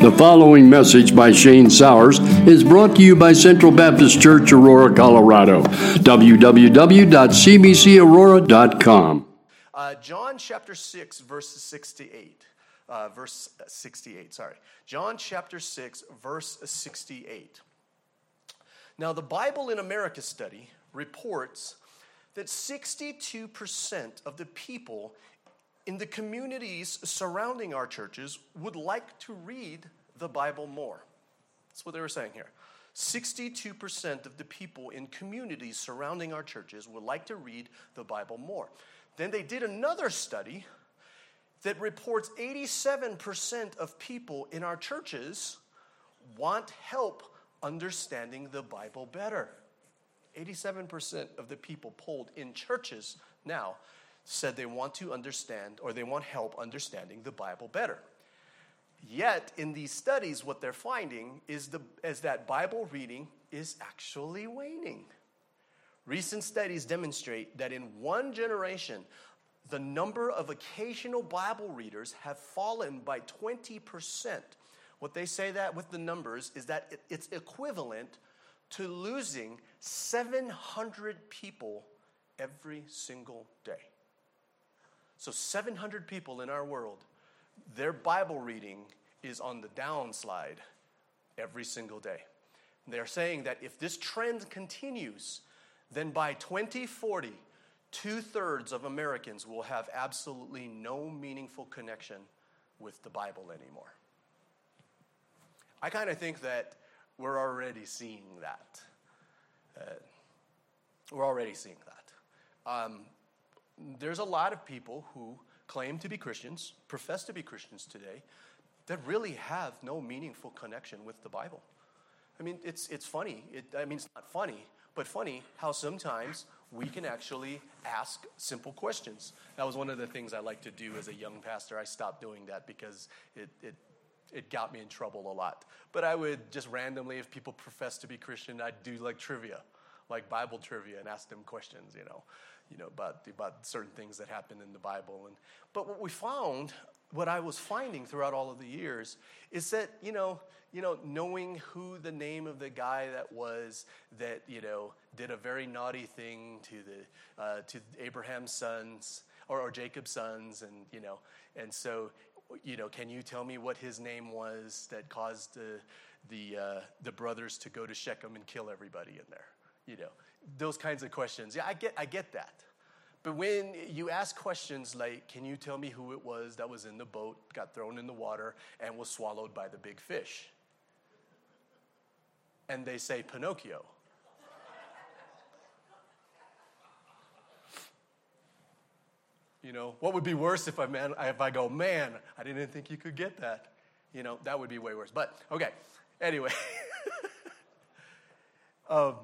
The following message by Shane Sowers is brought to you by Central Baptist Church, Aurora, Colorado. www.cbcaurora.com. Uh, John chapter 6, verse 68. Uh, verse 68, sorry. John chapter 6, verse 68. Now, the Bible in America study reports that 62% of the people in the communities surrounding our churches would like to read the Bible more. That's what they were saying here. 62% of the people in communities surrounding our churches would like to read the Bible more. Then they did another study that reports 87% of people in our churches want help understanding the Bible better. 87% of the people polled in churches now said they want to understand or they want help understanding the Bible better. Yet, in these studies, what they're finding is, the, is that Bible reading is actually waning. Recent studies demonstrate that in one generation, the number of occasional Bible readers have fallen by 20%. What they say that with the numbers is that it's equivalent to losing 700 people every single day. So, 700 people in our world, their Bible reading is on the downslide every single day. They're saying that if this trend continues, then by 2040, two thirds of Americans will have absolutely no meaningful connection with the Bible anymore. I kind of think that we're already seeing that. Uh, we're already seeing that. Um, there's a lot of people who claim to be Christians, profess to be Christians today, that really have no meaningful connection with the Bible. I mean, it's, it's funny. It, I mean, it's not funny, but funny how sometimes we can actually ask simple questions. That was one of the things I like to do as a young pastor. I stopped doing that because it, it, it got me in trouble a lot. But I would just randomly, if people profess to be Christian, I'd do like trivia, like Bible trivia, and ask them questions, you know you know, about, about certain things that happen in the Bible. And, but what we found, what I was finding throughout all of the years, is that, you know, you know, knowing who the name of the guy that was that, you know, did a very naughty thing to, the, uh, to Abraham's sons or, or Jacob's sons, and, you know, and so, you know, can you tell me what his name was that caused the, the, uh, the brothers to go to Shechem and kill everybody in there? You know, those kinds of questions. Yeah, I get, I get that. But when you ask questions like, can you tell me who it was that was in the boat, got thrown in the water, and was swallowed by the big fish? And they say Pinocchio. You know, what would be worse if I, man, if I go, man, I didn't think you could get that. You know, that would be way worse. But, okay, anyway. um,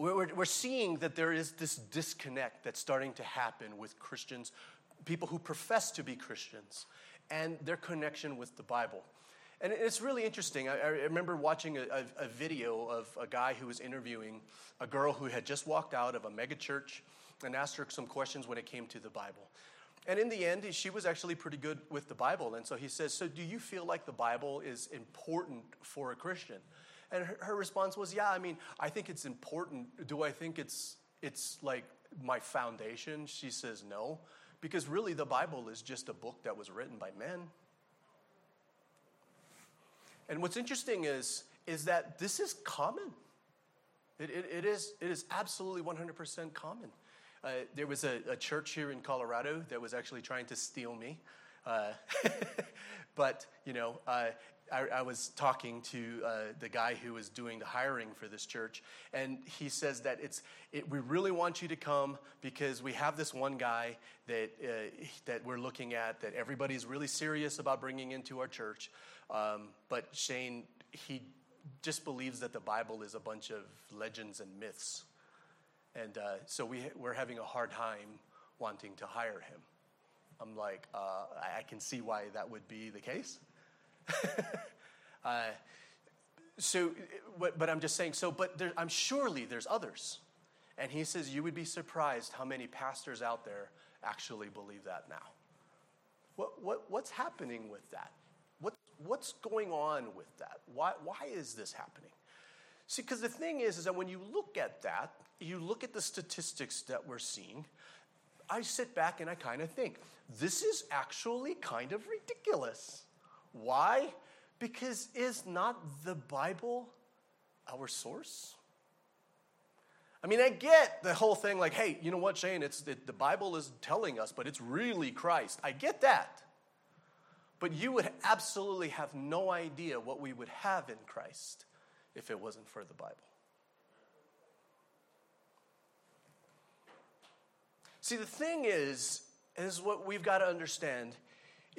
we're, we're seeing that there is this disconnect that's starting to happen with Christians, people who profess to be Christians, and their connection with the Bible. And it's really interesting. I, I remember watching a, a, a, video of a guy who was interviewing a girl who had just walked out of a megachurch and asked her some questions when it came to the Bible. And in the end, she was actually pretty good with the Bible. And so he says, So, do you feel like the Bible is important for a Christian? And her, her response was, Yeah, I mean, I think it's important. Do I think it's, it's like my foundation? She says, No, because really the Bible is just a book that was written by men. And what's interesting is, is that this is common. It, it, it, is, it is absolutely 100% common. Uh, there was a, a, church here in Colorado that was actually trying to steal me. Uh, but, you know, uh, I, I was talking to uh, the guy who was doing the hiring for this church, and he says that it's it, we really want you to come because we have this one guy that uh, that we're looking at that everybody's really serious about bringing into our church, um, but Shane he just believes that the Bible is a bunch of legends and myths, and uh, so we we're having a hard time wanting to hire him. I'm like, uh, I can see why that would be the case. uh, so, but, I'm just saying, so, but there, I'm surely there's others. And he says, you would be surprised how many pastors out there actually believe that now. What, what, what's happening with that? What, what's going on with that? Why, why is this happening? See, because the thing is, is that when you look at that, you look at the statistics that we're seeing, I sit back and I kind of think, this is actually kind of ridiculous. Why? Because is not the Bible our source? I mean, I get the whole thing like, hey, you know what, Shane? It's the, the Bible is telling us, but it's really Christ. I get that. But you would absolutely have no idea what we would have in Christ if it wasn't for the Bible. See, the thing is, is what we've got to understand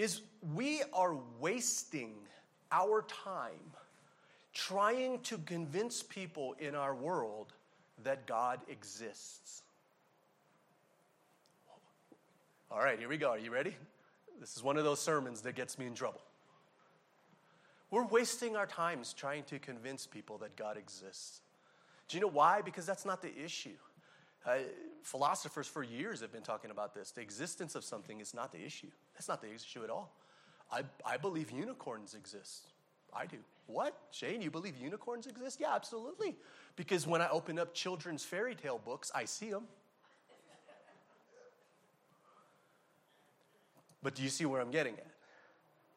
is we are wasting our time trying to convince people in our world that God exists. All right, here we go. Are you ready? This is one of those sermons that gets me in trouble. We're wasting our times trying to convince people that God exists. Do you know why? Because that's not the issue. Uh, philosophers for years have been talking about this. The existence of something is not the issue. That's not the issue at all. I, I believe unicorns exist. I do. What? Shane, you believe unicorns exist? Yeah, absolutely. Because when I open up children's fairy tale books, I see them. But do you see where I'm getting at?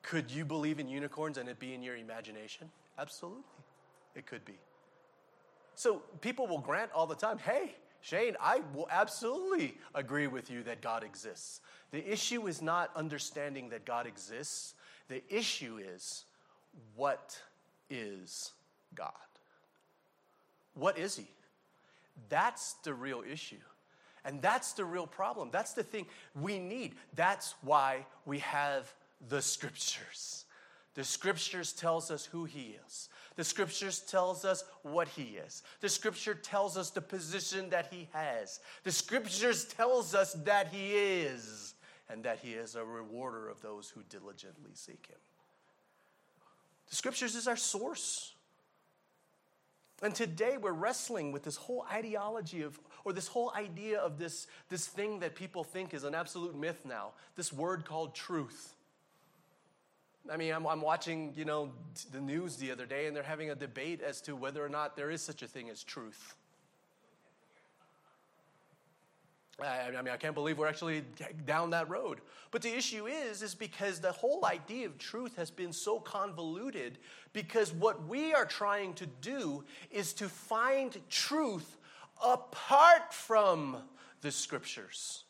Could you believe in unicorns and it be in your imagination? Absolutely. It could be. So people will grant all the time, hey, Shane, I will absolutely agree with you that God exists. The issue is not understanding that God exists, the issue is what is God? What is He? That's the real issue. And that's the real problem. That's the thing we need. That's why we have the scriptures. The scriptures tells us who he is. The scriptures tells us what he is. The scripture tells us the position that he has. The scriptures tells us that he is and that he is a rewarder of those who diligently seek him. The scriptures is our source. And today we're wrestling with this whole ideology of, or this whole idea of this, this thing that people think is an absolute myth now, this word called truth. I mean, I'm, I'm watching, you know, the news the other day, and they're having a debate as to whether or not there is such a thing as truth. I, I mean, I can't believe we're actually down that road. But the issue is, is because the whole idea of truth has been so convoluted because what we are trying to do is to find truth apart from the scriptures.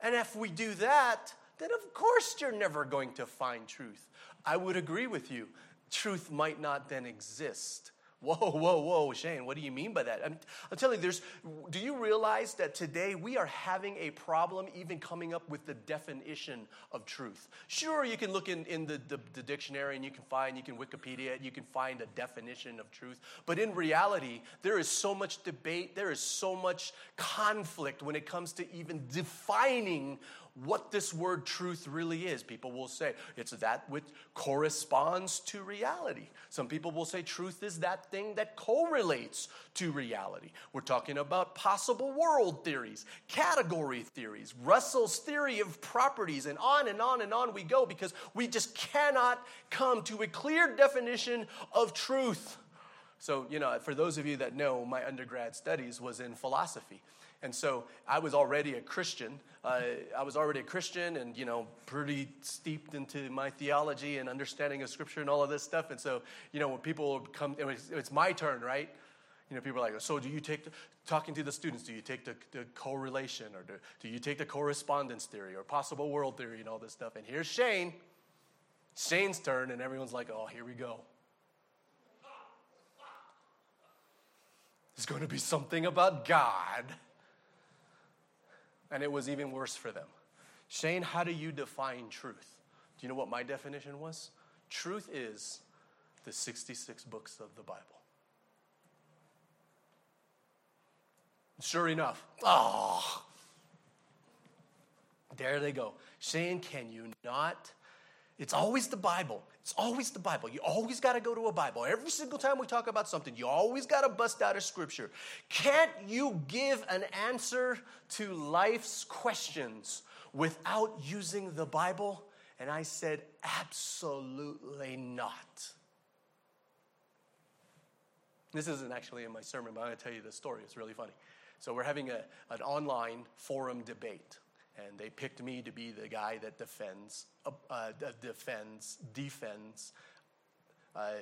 And if we do that, then of course you're never going to find truth. I would agree with you. Truth might not then exist Whoa, whoa, whoa, Shane, what do you mean by that? I'm, I'm, telling you, there's, do you realize that today we are having a problem even coming up with the definition of truth? Sure, you can look in, in the, the, the dictionary and you can find, you can Wikipedia it, you can find a definition of truth. But in reality, there is so much debate, there is so much conflict when it comes to even defining what this word truth really is. People will say it's that which corresponds to reality. Some people will say truth is that thing that correlates to reality. We're talking about possible world theories, category theories, Russell's theory of properties, and on and on and on we go because we just cannot come to a clear definition of truth. So, you know, for those of you that know, my undergrad studies was in philosophy. And so I was already a Christian. Uh, I was already a Christian and, you know, pretty steeped into my theology and understanding of Scripture and all of this stuff. And so, you know, when people come, it's my turn, right? You know, people are like, so do you take, the, talking to the students, do you take the, the correlation or do, do you take the correspondence theory or possible world theory and all this stuff? And here's Shane. Shane's turn, and everyone's like, oh, here we go. There's going to be something about God. And it was even worse for them. Shane, how do you define truth? Do you know what my definition was? Truth is the 66 books of the Bible. Sure enough, oh, there they go. Shane, can you not? It's always the Bible. It's always the Bible. You always got to go to a Bible. Every single time we talk about something, you always got to bust out a scripture. Can't you give an answer to life's questions without using the Bible? And I said, Absolutely not. This isn't actually in my sermon, but I'm going to tell you the story. It's really funny. So, we're having a, an online forum debate, and they picked me to be the guy that defends, uh, uh, defends, defends, uh,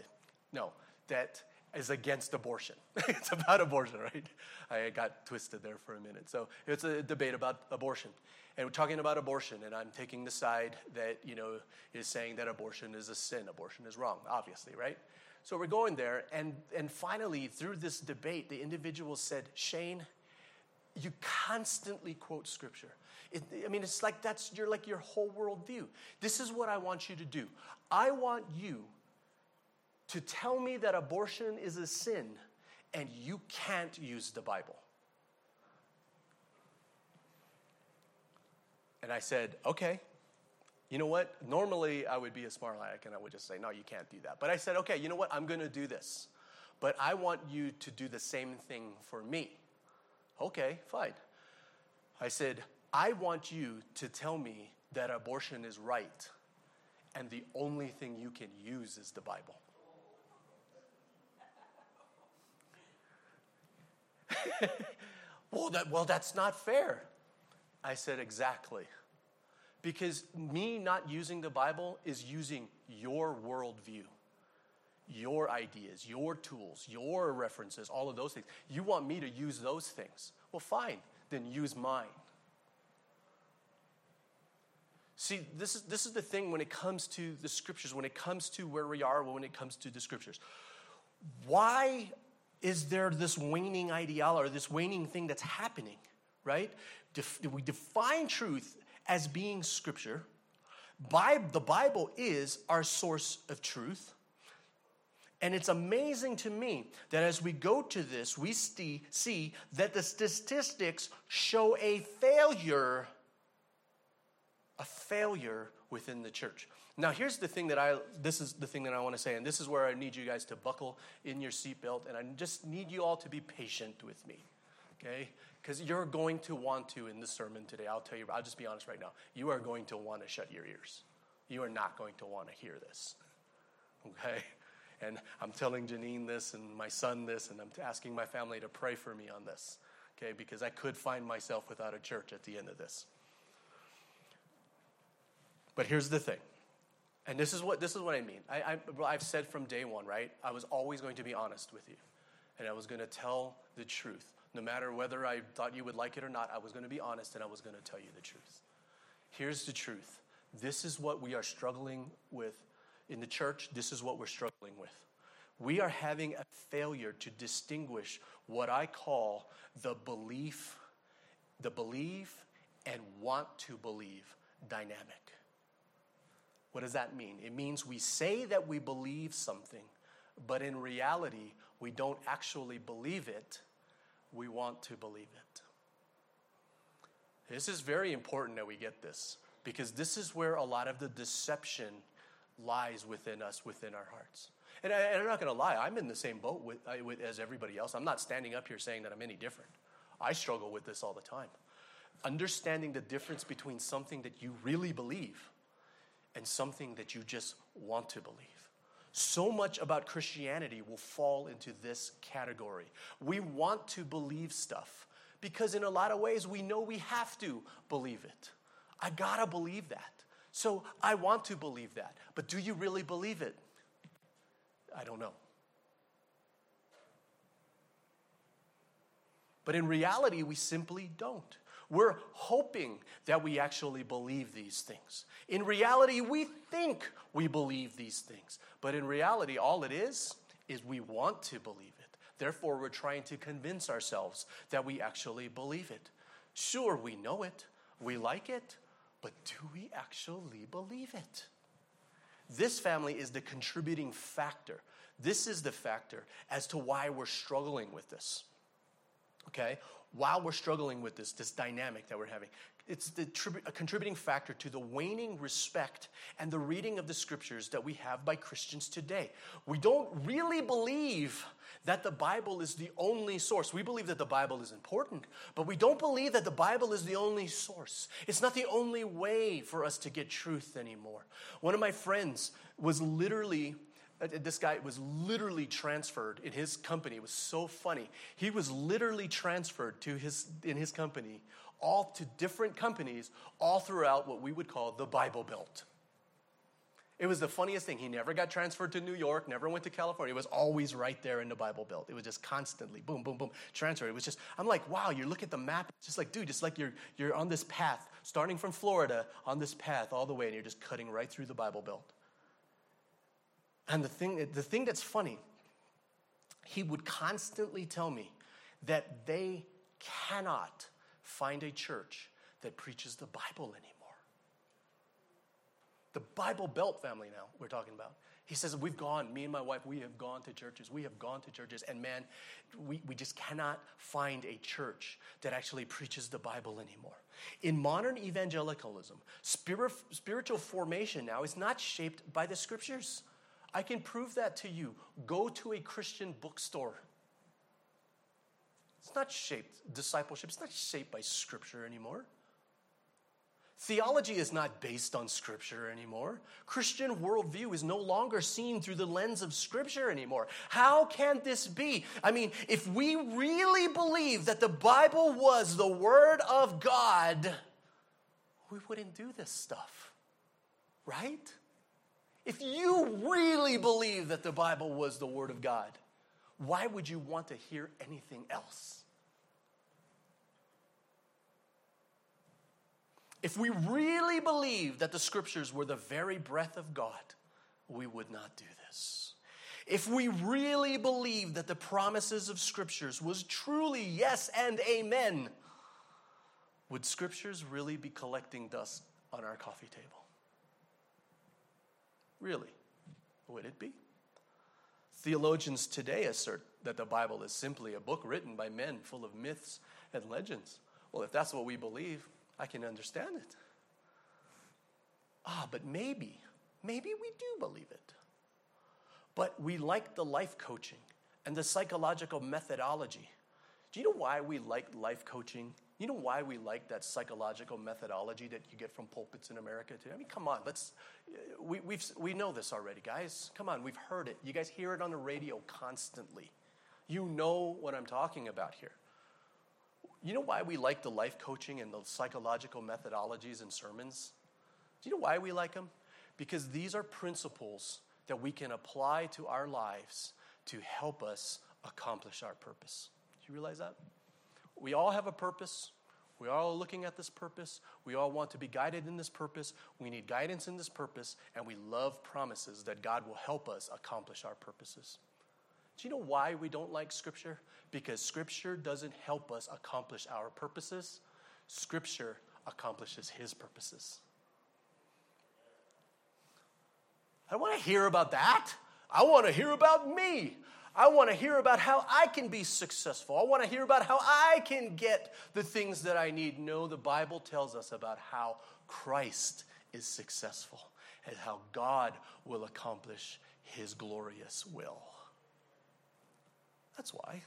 no, that is against abortion. it's about abortion, right? I got twisted there for a minute. So it's a debate about abortion. And we're talking about abortion, and I'm taking the side that, you know, is saying that abortion is a sin. Abortion is wrong, obviously, right? So we're going there, and, and finally, through this debate, the individual said, Shane, you constantly quote scripture. It, I mean, it's like that's your, like your whole worldview. This is what I want you to do. I want you to tell me that abortion is a sin and you can't use the Bible. And I said, okay. You know what? Normally I would be a smart aleck and I would just say, no, you can't do that. But I said, okay, you know what? I'm going to do this. But I want you to do the same thing for me. Okay, fine. I said, I want you to tell me that abortion is right, and the only thing you can use is the Bible. well, that, well, that's not fair. I said, exactly. Because me not using the Bible is using your worldview, your ideas, your tools, your references, all of those things. You want me to use those things. Well, fine, then use mine. See, this is, this is the thing when it comes to the scriptures, when it comes to where we are, when it comes to the scriptures. Why is there this waning ideology or this waning thing that's happening, right? Def- we define truth as being scripture. By, the Bible is our source of truth. And it's amazing to me that as we go to this, we see, see that the statistics show a failure, a failure within the church. Now, here's the thing that I, this is the thing that I want to say, and this is where I need you guys to buckle in your seatbelt, and I just need you all to be patient with me, okay? Because you're going to want to in this sermon today. I'll tell you, I'll just be honest right now. You are going to want to shut your ears. You are not going to want to hear this, okay? And I'm telling Janine this and my son this, and I'm asking my family to pray for me on this, okay? Because I could find myself without a church at the end of this. But here's the thing and this is what, this is what I mean. I, I, have said from day one, right? I was always going to be honest with you. And I was going to tell the truth. No matter whether I thought you would like it or not, I was going to be honest and I was going to tell you the truth. Here's the truth this is what we are struggling with in the church. This is what we're struggling with. We are having a failure to distinguish what I call the belief, the believe and want to believe dynamic. What does that mean? It means we say that we believe something, but in reality, we don't actually believe it. We want to believe it. This is very important that we get this because this is where a lot of the deception lies within us, within our hearts. And, I, am not going to lie, I'm in the same boat with, with, as everybody else. I'm not standing up here saying that I'm any different. I struggle with this all the time. Understanding the difference between something that you really believe and something that you just want to believe. So much about Christianity will fall into this category. We want to believe stuff because, in a lot of ways, we know we have to believe it. I gotta believe that. So I want to believe that. But do you really believe it? I don't know. But in reality, we simply don't. We're hoping that we actually believe these things. In reality, we think we believe these things. But in reality, all it is, is we want to believe it. Therefore, we're trying to convince ourselves that we actually believe it. Sure, we know it, we like it, but do we actually believe it? This family is the contributing factor. This is the factor as to why we're struggling with this. Okay? While we're struggling with this, this dynamic that we're having. it's the tribu- a contributing factor to the waning respect and the reading of the scriptures that we have by Christians today. We don't really believe that the Bible is the only source. We believe that the Bible is important, but we don't believe that the Bible is the only source. It's not the only way for us to get truth anymore. One of my friends was literally Uh, this guy was literally transferred in his company. It was so funny. He was literally transferred to his in his company all to different companies all throughout what we would call the Bible Belt. It was the funniest thing. He never got transferred to New York, never went to California. It was always right there in the Bible Belt. It was just constantly boom, boom, boom, transferred. It was just, I'm like, wow, you look at the map, it's just like, dude, it's like you're, you're on this path, starting from Florida, on this path all the way, and you're just cutting right through the Bible Belt. And the thing, the thing that's funny, he would constantly tell me that they cannot find a church that preaches the Bible anymore. The Bible Belt family now, we're talking about. He says, We've gone, me and my wife, we have gone to churches. We have gone to churches. And man, we, we just cannot find a church that actually preaches the Bible anymore. In modern evangelicalism, spirit, spiritual formation now is not shaped by the scriptures. I can prove that to you. Go to a Christian bookstore it's not shaped, discipleship, it's not shaped by Scripture anymore. Theology is not based on Scripture anymore. Christian worldview is no longer seen through the lens of Scripture anymore. How can this be? I mean, if we really believe that the Bible was the Word of God, we wouldn't do this stuff, right? If you really believe that the Bible was the Word of God, why would you want to hear anything else? If we really believe that the scriptures were the very breath of God, we would not do this. If we really believe that the promises of scriptures was truly yes and amen, would scriptures really be collecting dust on our coffee table? Really? Would it be? Theologians today assert that the Bible is simply a book written by men full of myths and legends. Well, if that's what we believe, I can understand it. Ah, but maybe, maybe we do believe it. But we like the life coaching and the psychological methodology. Do you know why we like life coaching? You know why we like that psychological methodology that you get from pulpits in America today? I mean, come on, let's, uh, we, we've, we know this already, guys. Come on, we've heard it. You guys hear it on the radio constantly. You know what I'm talking about here. You know why we like the life coaching and the psychological methodologies and sermons? Do you know why we like them? Because these are principles that we can apply to our lives to help us accomplish our purpose. Do you realize that? We all have a purpose. We are all looking at this purpose. We all want to be guided in this purpose. We need guidance in this purpose, and we love promises that God will help us accomplish our purposes. Do you know why we don't like Scripture? Because Scripture doesn't help us accomplish our purposes, Scripture accomplishes His purposes. I want to hear about that. I want to hear about me. I want to hear about how I can be successful. I want to hear about how I can get the things that I need. No, the Bible tells us about how Christ is successful and how God will accomplish his glorious will. That's why.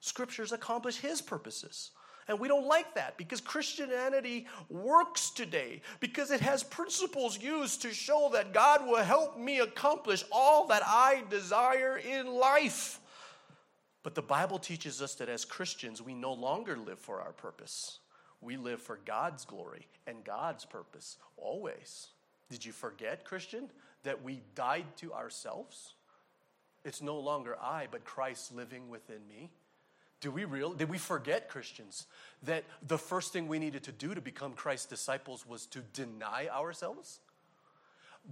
Scriptures accomplish his purposes. And we don't like that because Christianity works today because it has principles used to show that God will help me accomplish all that I desire in life. But the Bible teaches us that as Christians, we no longer live for our purpose. We live for God's glory and God's purpose always. Did you forget, Christian, that we died to ourselves? It's no longer I, but Christ living within me. Do we real did we forget Christians that the first thing we needed to do to become Christ's disciples was to deny ourselves?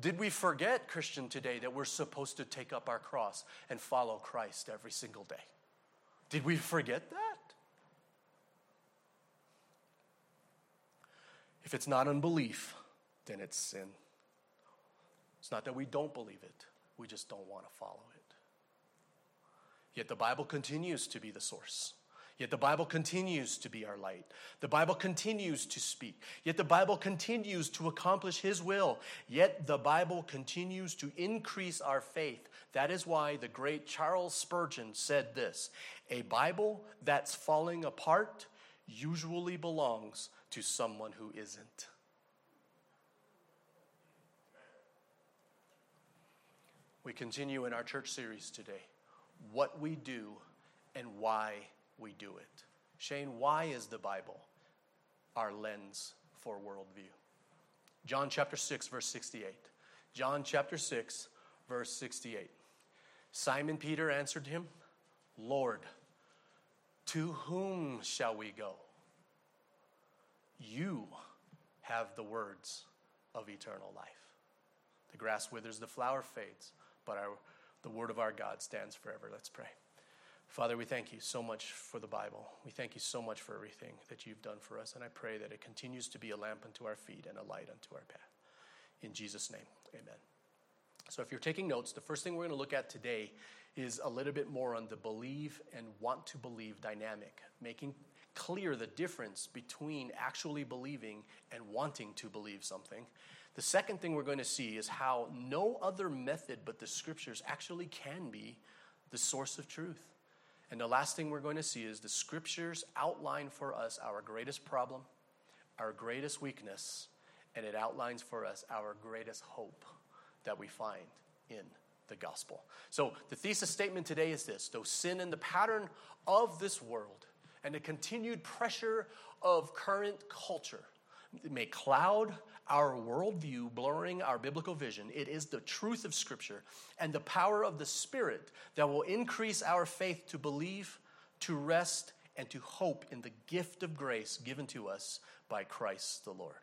Did we forget Christian today that we're supposed to take up our cross and follow Christ every single day? Did we forget that? If it's not unbelief, then it's sin. It's not that we don't believe it, we just don't want to follow it. Yet the Bible continues to be the source. Yet the Bible continues to be our light. The Bible continues to speak. Yet the Bible continues to accomplish His will. Yet the Bible continues to increase our faith. That is why the great Charles Spurgeon said this A Bible that's falling apart usually belongs to someone who isn't. We continue in our church series today what we do and why we do it. Shane, why is the Bible our lens for worldview? John chapter 6, verse 68. John chapter 6, verse 68. Simon Peter answered him, Lord, to whom shall we go? You have the words of eternal life. The grass withers, the flower fades, but our, the word of our God stands forever. Let's pray. Father, we thank you so much for the Bible. We thank you so much for everything that you've done for us. And I pray that it continues to be a lamp unto our feet and a light unto our path. In Jesus' name, amen. So, if you're taking notes, the first thing we're going to look at today is a little bit more on the believe and want to believe dynamic, making clear the difference between actually believing and wanting to believe something. The second thing we're going to see is how no other method but the scriptures actually can be the source of truth. And the last thing we're going to see is the scriptures outline for us our greatest problem, our greatest weakness, and it outlines for us our greatest hope that we find in the gospel. So, the thesis statement today is this though sin and the pattern of this world and the continued pressure of current culture may cloud our worldview, blurring our biblical vision. It is the truth of Scripture and the power of the Spirit that will increase our faith to believe, to rest, and to hope in the gift of grace given to us by Christ the Lord.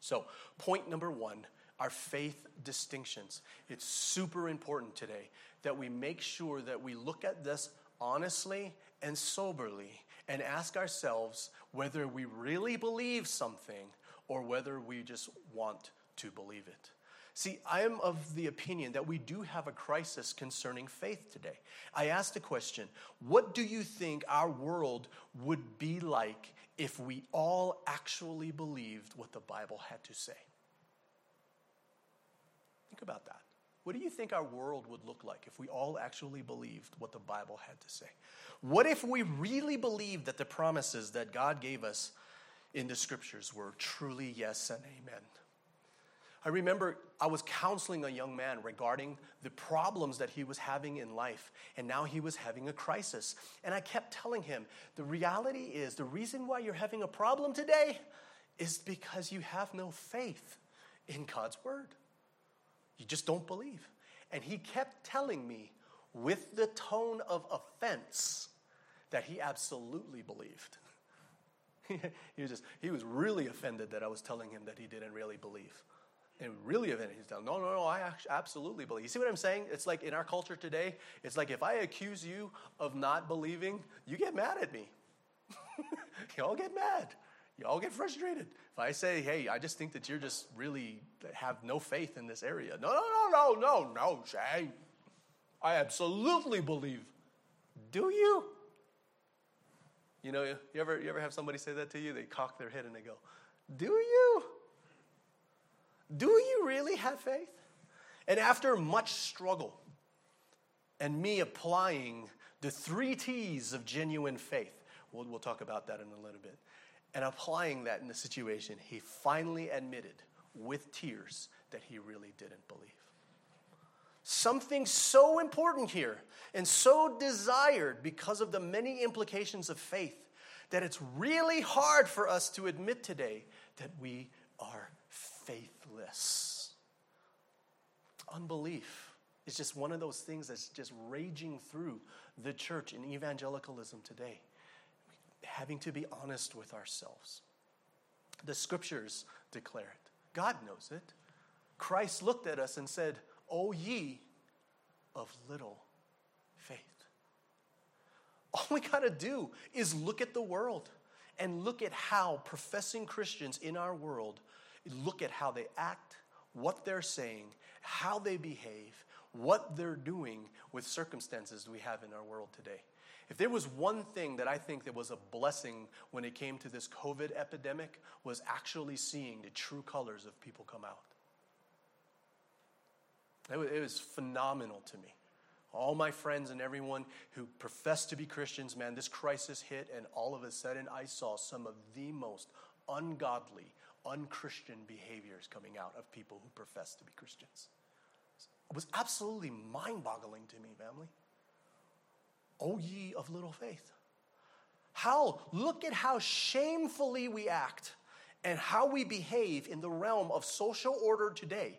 So, point number one our faith distinctions. It's super important today that we make sure that we look at this honestly and soberly and ask ourselves whether we really believe something or whether we just want to believe it. See, I am of the opinion that we do have a crisis concerning faith today. I asked the question what do you think our world would be like if we all actually believed what the Bible had to say? Think about that. What do you think our world would look like if we all actually believed what the Bible had to say? What if we really believed that the promises that God gave us in the scriptures were truly yes and amen. I remember I was counseling a young man regarding the problems that he was having in life, and now he was having a crisis. And I kept telling him the reality is the reason why you're having a problem today is because you have no faith in God's word. You just don't believe. And he kept telling me with the tone of offense that he absolutely believed. he was just, he was really offended that I was telling him that he didn't really believe. And really offended. He's telling, no, no, no, I absolutely believe. You see what I'm saying? It's like in our culture today, it's like if I accuse you of not believing, you get mad at me. you all get mad. You all get frustrated. If I say, hey, I just think that you're just really have no faith in this area. No, no, no, no, no, no, Shane. I absolutely believe. Do you? You know, you ever, you ever have somebody say that to you? They cock their head and they go, Do you? Do you really have faith? And after much struggle and me applying the three T's of genuine faith, we'll, we'll talk about that in a little bit, and applying that in the situation, he finally admitted with tears that he really didn't believe. Something so important here and so desired because of the many implications of faith that it's really hard for us to admit today that we are faithless. Unbelief is just one of those things that's just raging through the church in evangelicalism today. Having to be honest with ourselves. The scriptures declare it, God knows it. Christ looked at us and said, O ye of little faith. All we got to do is look at the world and look at how professing Christians in our world look at how they act, what they're saying, how they behave, what they're doing with circumstances we have in our world today. If there was one thing that I think that was a blessing when it came to this COVID epidemic, was actually seeing the true colors of people come out. It was, it was phenomenal to me. All my friends and everyone who professed to be Christians, man, this crisis hit, and all of a sudden I saw some of the most ungodly, unchristian behaviors coming out of people who profess to be Christians. It was absolutely mind boggling to me, family. O ye of little faith. How, look at how shamefully we act and how we behave in the realm of social order today.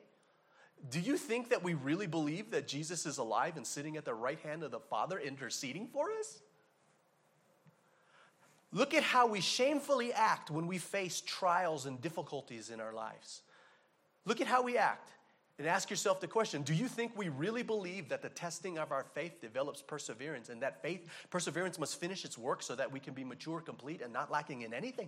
Do you think that we really believe that Jesus is alive and sitting at the right hand of the Father interceding for us? Look at how we shamefully act when we face trials and difficulties in our lives. Look at how we act. And ask yourself the question Do you think we really believe that the testing of our faith develops perseverance and that faith, perseverance must finish its work so that we can be mature, complete, and not lacking in anything?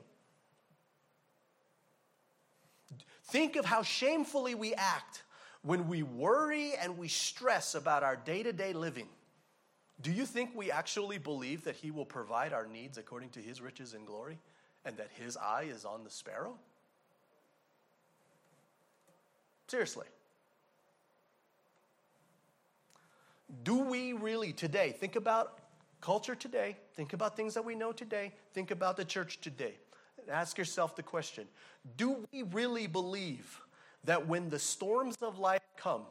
Think of how shamefully we act when we worry and we stress about our day to day living. Do you think we actually believe that He will provide our needs according to His riches and glory and that His eye is on the sparrow? Seriously. Do we really today think about culture today, think about things that we know today, think about the church today? Ask yourself the question Do we really believe that when the storms of life come,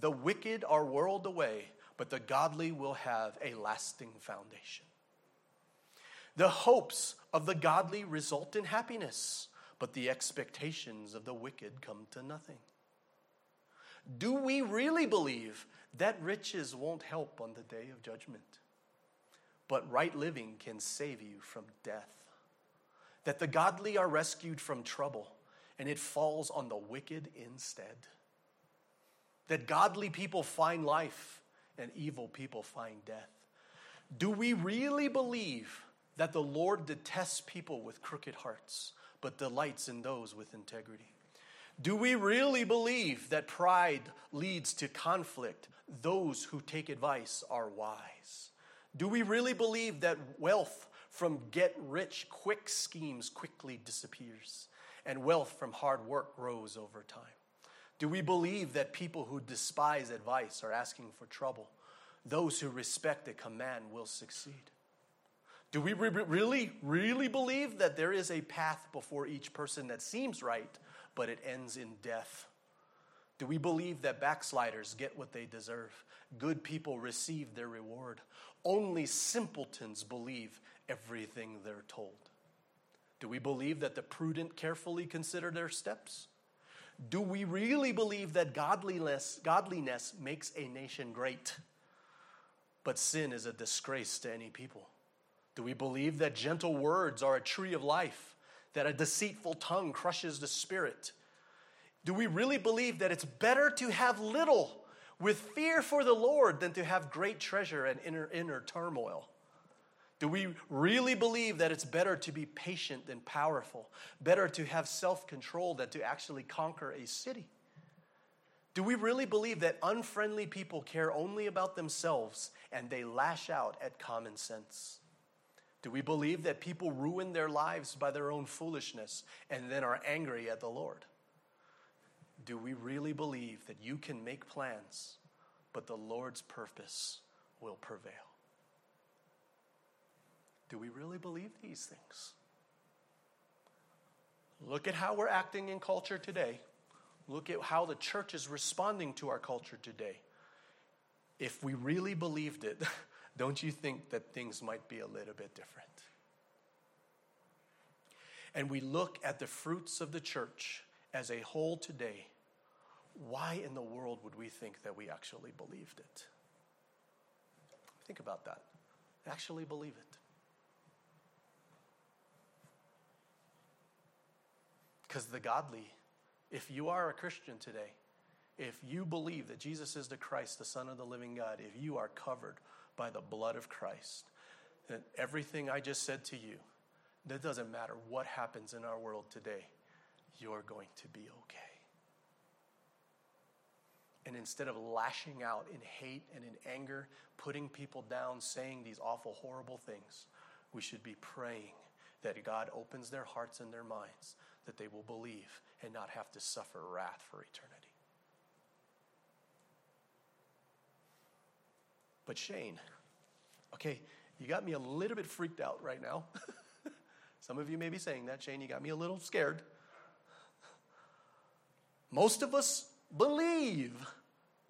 the wicked are whirled away, but the godly will have a lasting foundation? The hopes of the godly result in happiness, but the expectations of the wicked come to nothing. Do we really believe that riches won't help on the day of judgment? But right living can save you from death. That the godly are rescued from trouble and it falls on the wicked instead. That godly people find life and evil people find death. Do we really believe that the Lord detests people with crooked hearts, but delights in those with integrity? Do we really believe that pride leads to conflict? Those who take advice are wise. Do we really believe that wealth from get rich quick schemes quickly disappears and wealth from hard work grows over time? Do we believe that people who despise advice are asking for trouble? Those who respect a command will succeed. Do we re- really, really believe that there is a path before each person that seems right, but it ends in death? Do we believe that backsliders get what they deserve? Good people receive their reward. Only simpletons believe everything they're told. Do we believe that the prudent carefully consider their steps? Do we really believe that godliness, godliness makes a nation great, but sin is a disgrace to any people? Do we believe that gentle words are a tree of life, that a deceitful tongue crushes the spirit? Do we really believe that it's better to have little with fear for the Lord than to have great treasure and inner, inner turmoil? Do we really believe that it's better to be patient than powerful, better to have self control than to actually conquer a city? Do we really believe that unfriendly people care only about themselves and they lash out at common sense? Do we believe that people ruin their lives by their own foolishness and then are angry at the Lord? Do we really believe that you can make plans, but the Lord's purpose will prevail? Do we really believe these things? Look at how we're acting in culture today. Look at how the church is responding to our culture today. If we really believed it, don't you think that things might be a little bit different? And we look at the fruits of the church as a whole today, why in the world would we think that we actually believed it? Think about that. Actually believe it. Because the godly, if you are a Christian today, if you believe that Jesus is the Christ, the Son of the living God, if you are covered by the blood of Christ, that everything I just said to you, that doesn't matter what happens in our world today, you're going to be okay. And instead of lashing out in hate and in anger, putting people down, saying these awful, horrible things, we should be praying that God opens their hearts and their minds, that they will believe and not have to suffer wrath for eternity. But Shane, okay, you got me a little bit freaked out right now. Some of you may be saying that, Shane, you got me a little scared. Most of us believe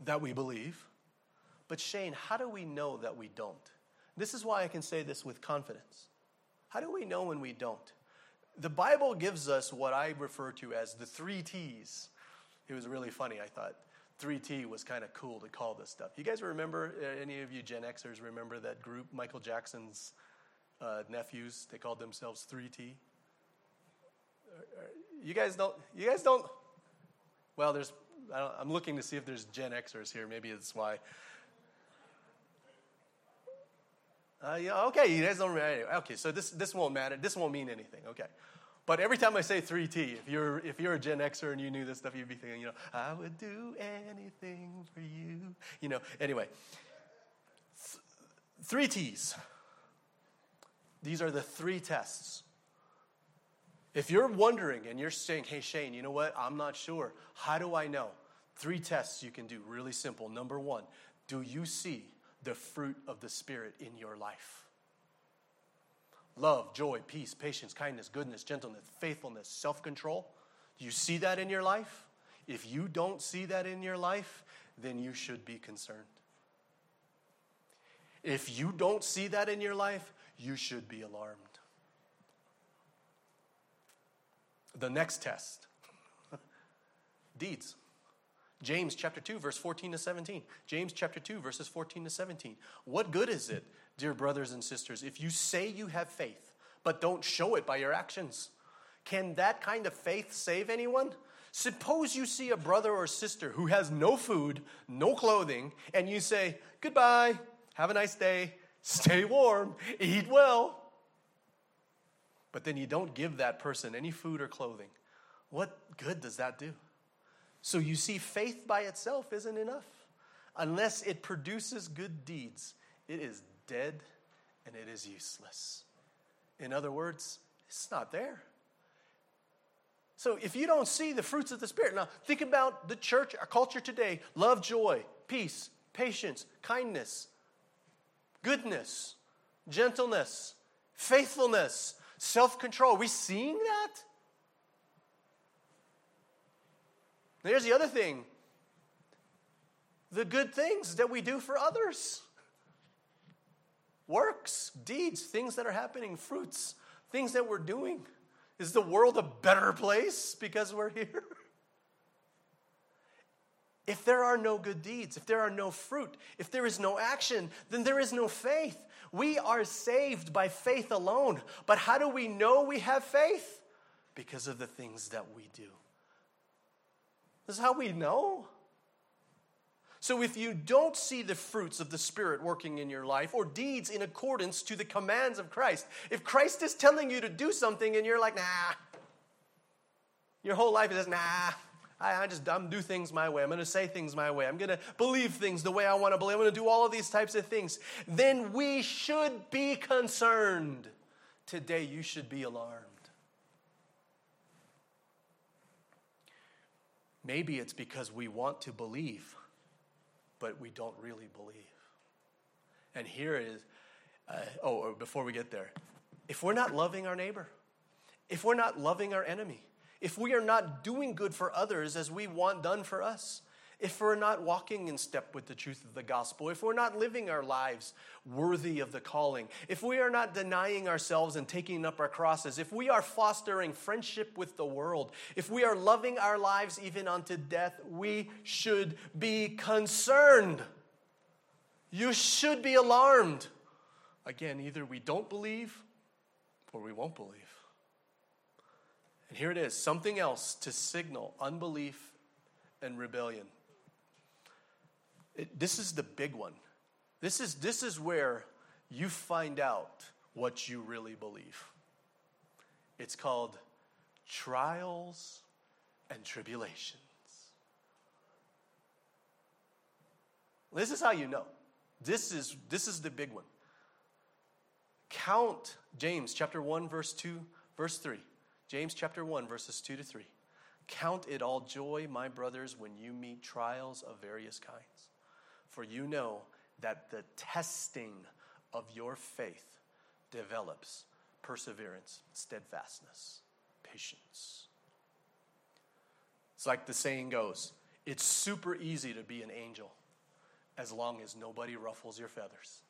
that we believe. But Shane, how do we know that we don't? This is why I can say this with confidence. How do we know when we don't? The Bible gives us what I refer to as the three T's. It was really funny, I thought. 3T was kind of cool to call this stuff. You guys remember, uh, any of you Gen Xers remember that group, Michael Jackson's uh, nephews? They called themselves 3T. You guys don't, you guys don't, well, there's, I'm looking to see if there's Gen Xers here. Maybe it's why. Uh, yeah, okay, you guys don't remember. Anyway, okay, so this, this won't matter. This won't mean anything. Okay. But every time I say 3T, if you're, if you're a Gen Xer and you knew this stuff, you'd be thinking, you know, I would do anything for you. You know, anyway. Th- three T's. These are the three tests. If you're wondering and you're saying, hey, Shane, you know what? I'm not sure. How do I know? Three tests you can do, really simple. Number one, do you see the fruit of the Spirit in your life? Love, joy, peace, patience, kindness, goodness, gentleness, faithfulness, self control. Do you see that in your life? If you don't see that in your life, then you should be concerned. If you don't see that in your life, you should be alarmed. The next test deeds. James chapter 2, verse 14 to 17. James chapter 2, verses 14 to 17. What good is it, dear brothers and sisters, if you say you have faith, but don't show it by your actions? Can that kind of faith save anyone? Suppose you see a brother or sister who has no food, no clothing, and you say, Goodbye, have a nice day, stay warm, eat well. But then you don't give that person any food or clothing. What good does that do? So you see, faith by itself isn't enough. Unless it produces good deeds, it is dead and it is useless. In other words, it's not there. So if you don't see the fruits of the Spirit, now think about the church, our culture today love, joy, peace, patience, kindness, goodness, gentleness, faithfulness, self control. Are we seeing that? Here's the other thing the good things that we do for others works, deeds, things that are happening, fruits, things that we're doing. Is the world a better place because we're here? If there are no good deeds, if there are no fruit, if there is no action, then there is no faith. We are saved by faith alone. But how do we know we have faith? Because of the things that we do. This is how we know. So, if you don't see the fruits of the Spirit working in your life or deeds in accordance to the commands of Christ, if Christ is telling you to do something and you're like, nah, your whole life is, nah, I, just I'm do things my way. I'm going to say things my way. I'm going to believe things the way I want to believe. I'm going to do all of these types of things. Then we should be concerned. Today, you should be alarmed. Maybe it's because we want to believe, but we don't really believe. And here is, uh, oh, before we get there, if we're not loving our neighbor, if we're not loving our enemy, if we are not doing good for others as we want done for us, if we're not walking in step with the truth of the gospel, if we're not living our lives worthy of the calling, if we are not denying ourselves and taking up our crosses, if we are fostering friendship with the world, if we are loving our lives even unto death, we should be concerned. You should be alarmed. Again, either we don't believe or we won't believe. And here it is something else to signal unbelief and rebellion. It, this is the big one. This is, this is where you find out what you really believe. It's called trials and tribulations. This is how you know. This is, this is the big one. Count James chapter 1, verse 2, verse 3. James chapter 1, verses 2 to 3. Count it all joy, my brothers, when you meet trials of various kinds. For you know that the testing of your faith develops perseverance, steadfastness, patience. It's like the saying goes it's super easy to be an angel as long as nobody ruffles your feathers.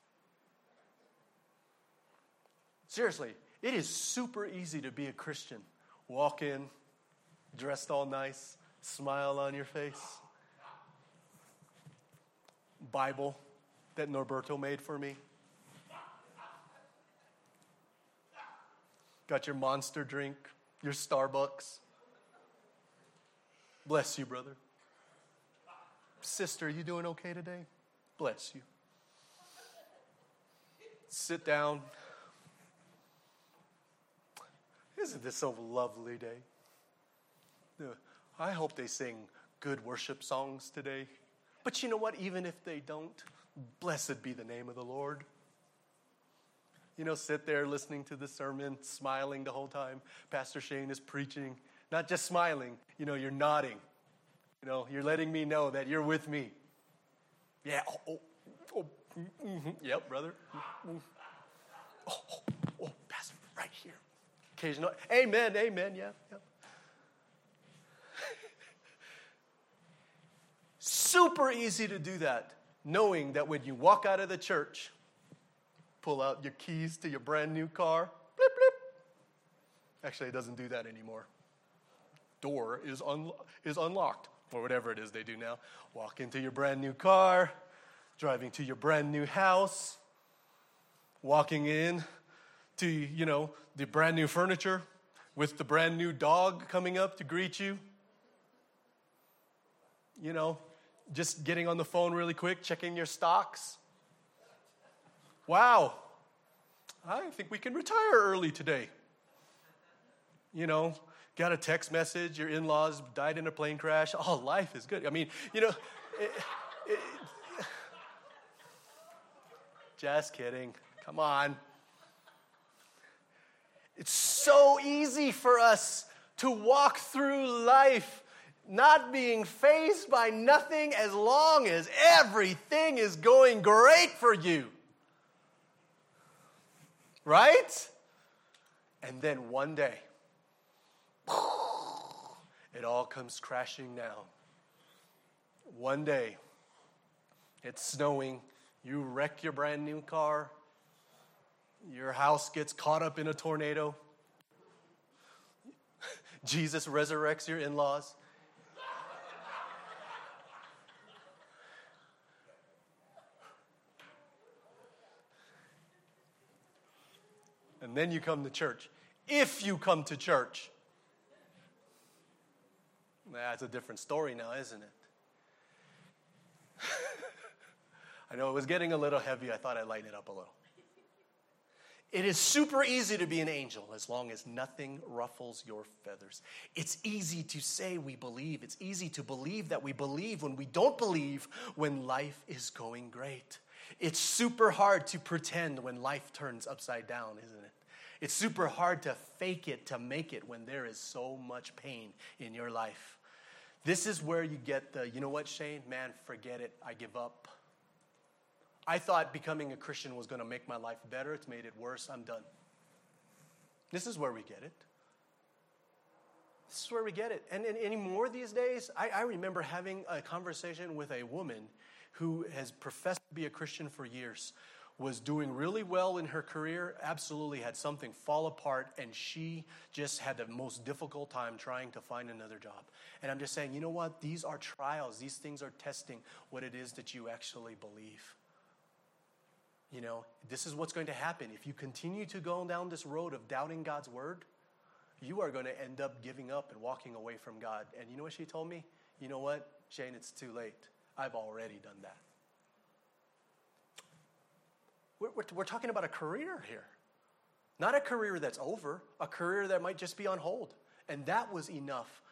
Seriously, it is super easy to be a Christian. Walk in, dressed all nice, smile on your face. Bible that Norberto made for me. Got your monster drink, your Starbucks. Bless you, brother. Sister, you doing okay today? Bless you. Sit down. Isn't this a lovely day? I hope they sing good worship songs today. But you know what? Even if they don't, blessed be the name of the Lord. You know, sit there listening to the sermon, smiling the whole time. Pastor Shane is preaching, not just smiling, you know, you're nodding. You know, you're letting me know that you're with me. Yeah, oh, oh, oh mm-hmm. yep, brother. Mm-hmm. Oh, oh, oh, Pastor, right here. Occasional, amen, amen, yeah, yeah. Super easy to do that, knowing that when you walk out of the church, pull out your keys to your brand new car, blip, blip. Actually, it doesn't do that anymore. Door is, un- is unlocked, or whatever it is they do now. Walk into your brand new car, driving to your brand new house, walking in to, you know, the brand new furniture with the brand new dog coming up to greet you. You know, just getting on the phone really quick, checking your stocks. Wow, I think we can retire early today. You know, got a text message, your in laws died in a plane crash. Oh, life is good. I mean, you know, it, it, just kidding. Come on. It's so easy for us to walk through life not being faced by nothing as long as everything is going great for you. Right? And then one day, it all comes crashing down. One day, it's snowing, you wreck your brand new car, your house gets caught up in a tornado. Jesus resurrects your in laws. And then you come to church. If you come to church, that's a different story now, isn't it? I know it was getting a little heavy. I thought I'd lighten it up a little. It is super easy to be an angel as long as nothing ruffles your feathers. It's easy to say we believe. It's easy to believe that we believe when we don't believe when life is going great. It's super hard to pretend when life turns upside down, isn't it? It's super hard to fake it to make it when there is so much pain in your life. This is where you get the, you know what, Shane? Man, forget it. I give up. I thought becoming a Christian was going to make my life better. It's made it worse. I'm done. This is where we get it. This is where we get it. And, and anymore these days, I, I remember having a conversation with a woman who has professed to be a Christian for years, was doing really well in her career, absolutely had something fall apart, and she just had the most difficult time trying to find another job. And I'm just saying, you know what? These are trials, these things are testing what it is that you actually believe. You know, this is what's going to happen. If you continue to go down this road of doubting God's word, you are going to end up giving up and walking away from God. And you know what she told me? You know what, Shane, it's too late. I've already done that. We're, we're, we're talking about a career here, not a career that's over, a career that might just be on hold. And that was enough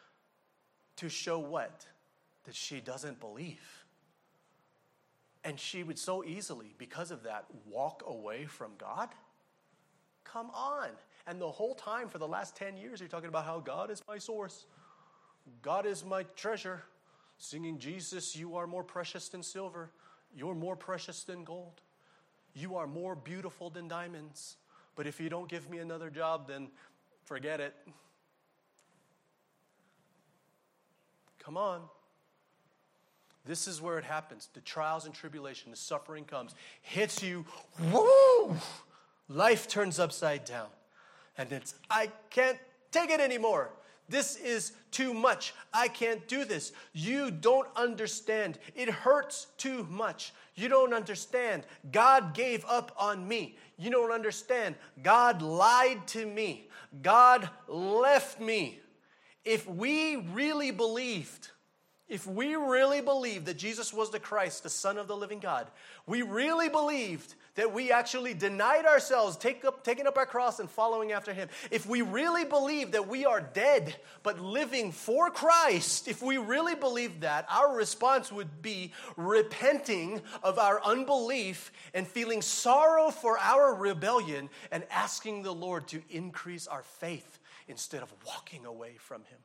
to show what? That she doesn't believe. And she would so easily, because of that, walk away from God? Come on. And the whole time for the last 10 years, you're talking about how God is my source, God is my treasure. Singing, Jesus, you are more precious than silver, you're more precious than gold, you are more beautiful than diamonds. But if you don't give me another job, then forget it. Come on. This is where it happens. The trials and tribulation, the suffering comes, hits you, woo! Life turns upside down. And it's, I can't take it anymore. This is too much. I can't do this. You don't understand. It hurts too much. You don't understand. God gave up on me. You don't understand. God lied to me. God left me. If we really believed, if we really believed that Jesus was the Christ, the Son of the living God, we really believed that we actually denied ourselves, take up, taking up our cross and following after Him, if we really believed that we are dead but living for Christ, if we really believed that, our response would be repenting of our unbelief and feeling sorrow for our rebellion and asking the Lord to increase our faith instead of walking away from Him.